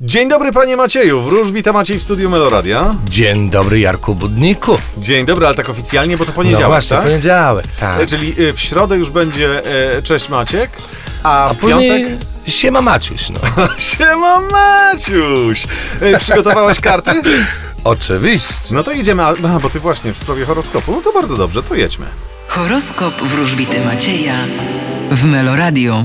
Dzień dobry panie Macieju, wróżbita Maciej w studiu Meloradia. Dzień dobry, Jarku Budniku. Dzień dobry, ale tak oficjalnie, bo to No poniedziałek, właśnie, tak? poniedziałek, tak. E, Czyli e, w środę już będzie e, Cześć Maciek, a, A w później piątek... siema Maciuś, no. Siema Maciuś! E, Przygotowałeś karty? Oczywiście. No to idziemy, a, a, bo ty właśnie w sprawie horoskopu, no to bardzo dobrze, to jedźmy. Horoskop wróżbity Macieja w Meloradio.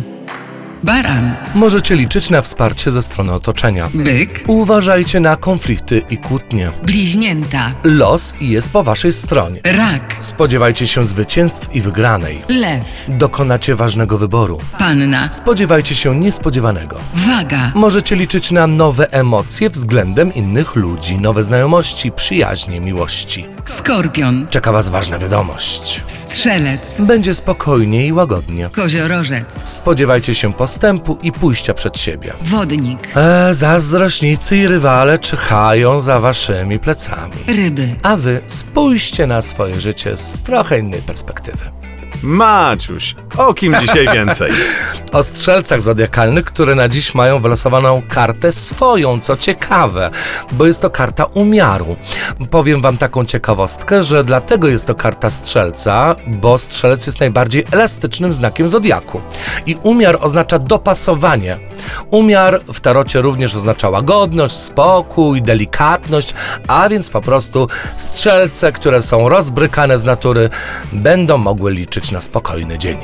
Baran, Możecie liczyć na wsparcie ze strony otoczenia. byk, Uważajcie na konflikty i kłótnie. bliźnięta, Los jest po waszej stronie. rak, Spodziewajcie się zwycięstw i wygranej. lew, Dokonacie ważnego wyboru. panna, Spodziewajcie się niespodziewanego. waga, Możecie liczyć na nowe emocje względem innych ludzi, nowe znajomości, przyjaźnie, miłości. skorpion, Czeka was ważna wiadomość. strzelec, Będzie spokojnie i łagodnie. koziorożec, Spodziewajcie się postępu i pójścia przed siebie. wodnik, E, zazdrośnicy i rywale czyhają za waszymi plecami. ryby. A wy spójrzcie na swoje życie z trochę innej perspektywy. Maciuś, o kim dzisiaj więcej? O strzelcach zodiakalnych, które na dziś mają wylosowaną kartę swoją, co ciekawe, bo jest to karta umiaru. Powiem wam taką ciekawostkę, że dlatego jest to karta strzelca, bo strzelec jest najbardziej elastycznym znakiem zodiaku. I umiar oznacza dopasowanie. Umiar w tarocie również oznacza łagodność, spokój, delikatność, a więc po prostu strzelce, które są rozbrykane z natury, będą mogły liczyć na spokojny dzień.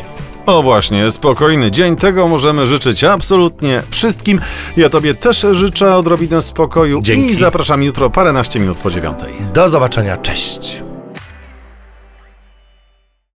O właśnie, spokojny dzień, tego możemy życzyć absolutnie wszystkim. Ja tobie też życzę odrobinę spokoju Dzięki. i zapraszam jutro paręnaście minut po dziewiątej. Do zobaczenia, cześć!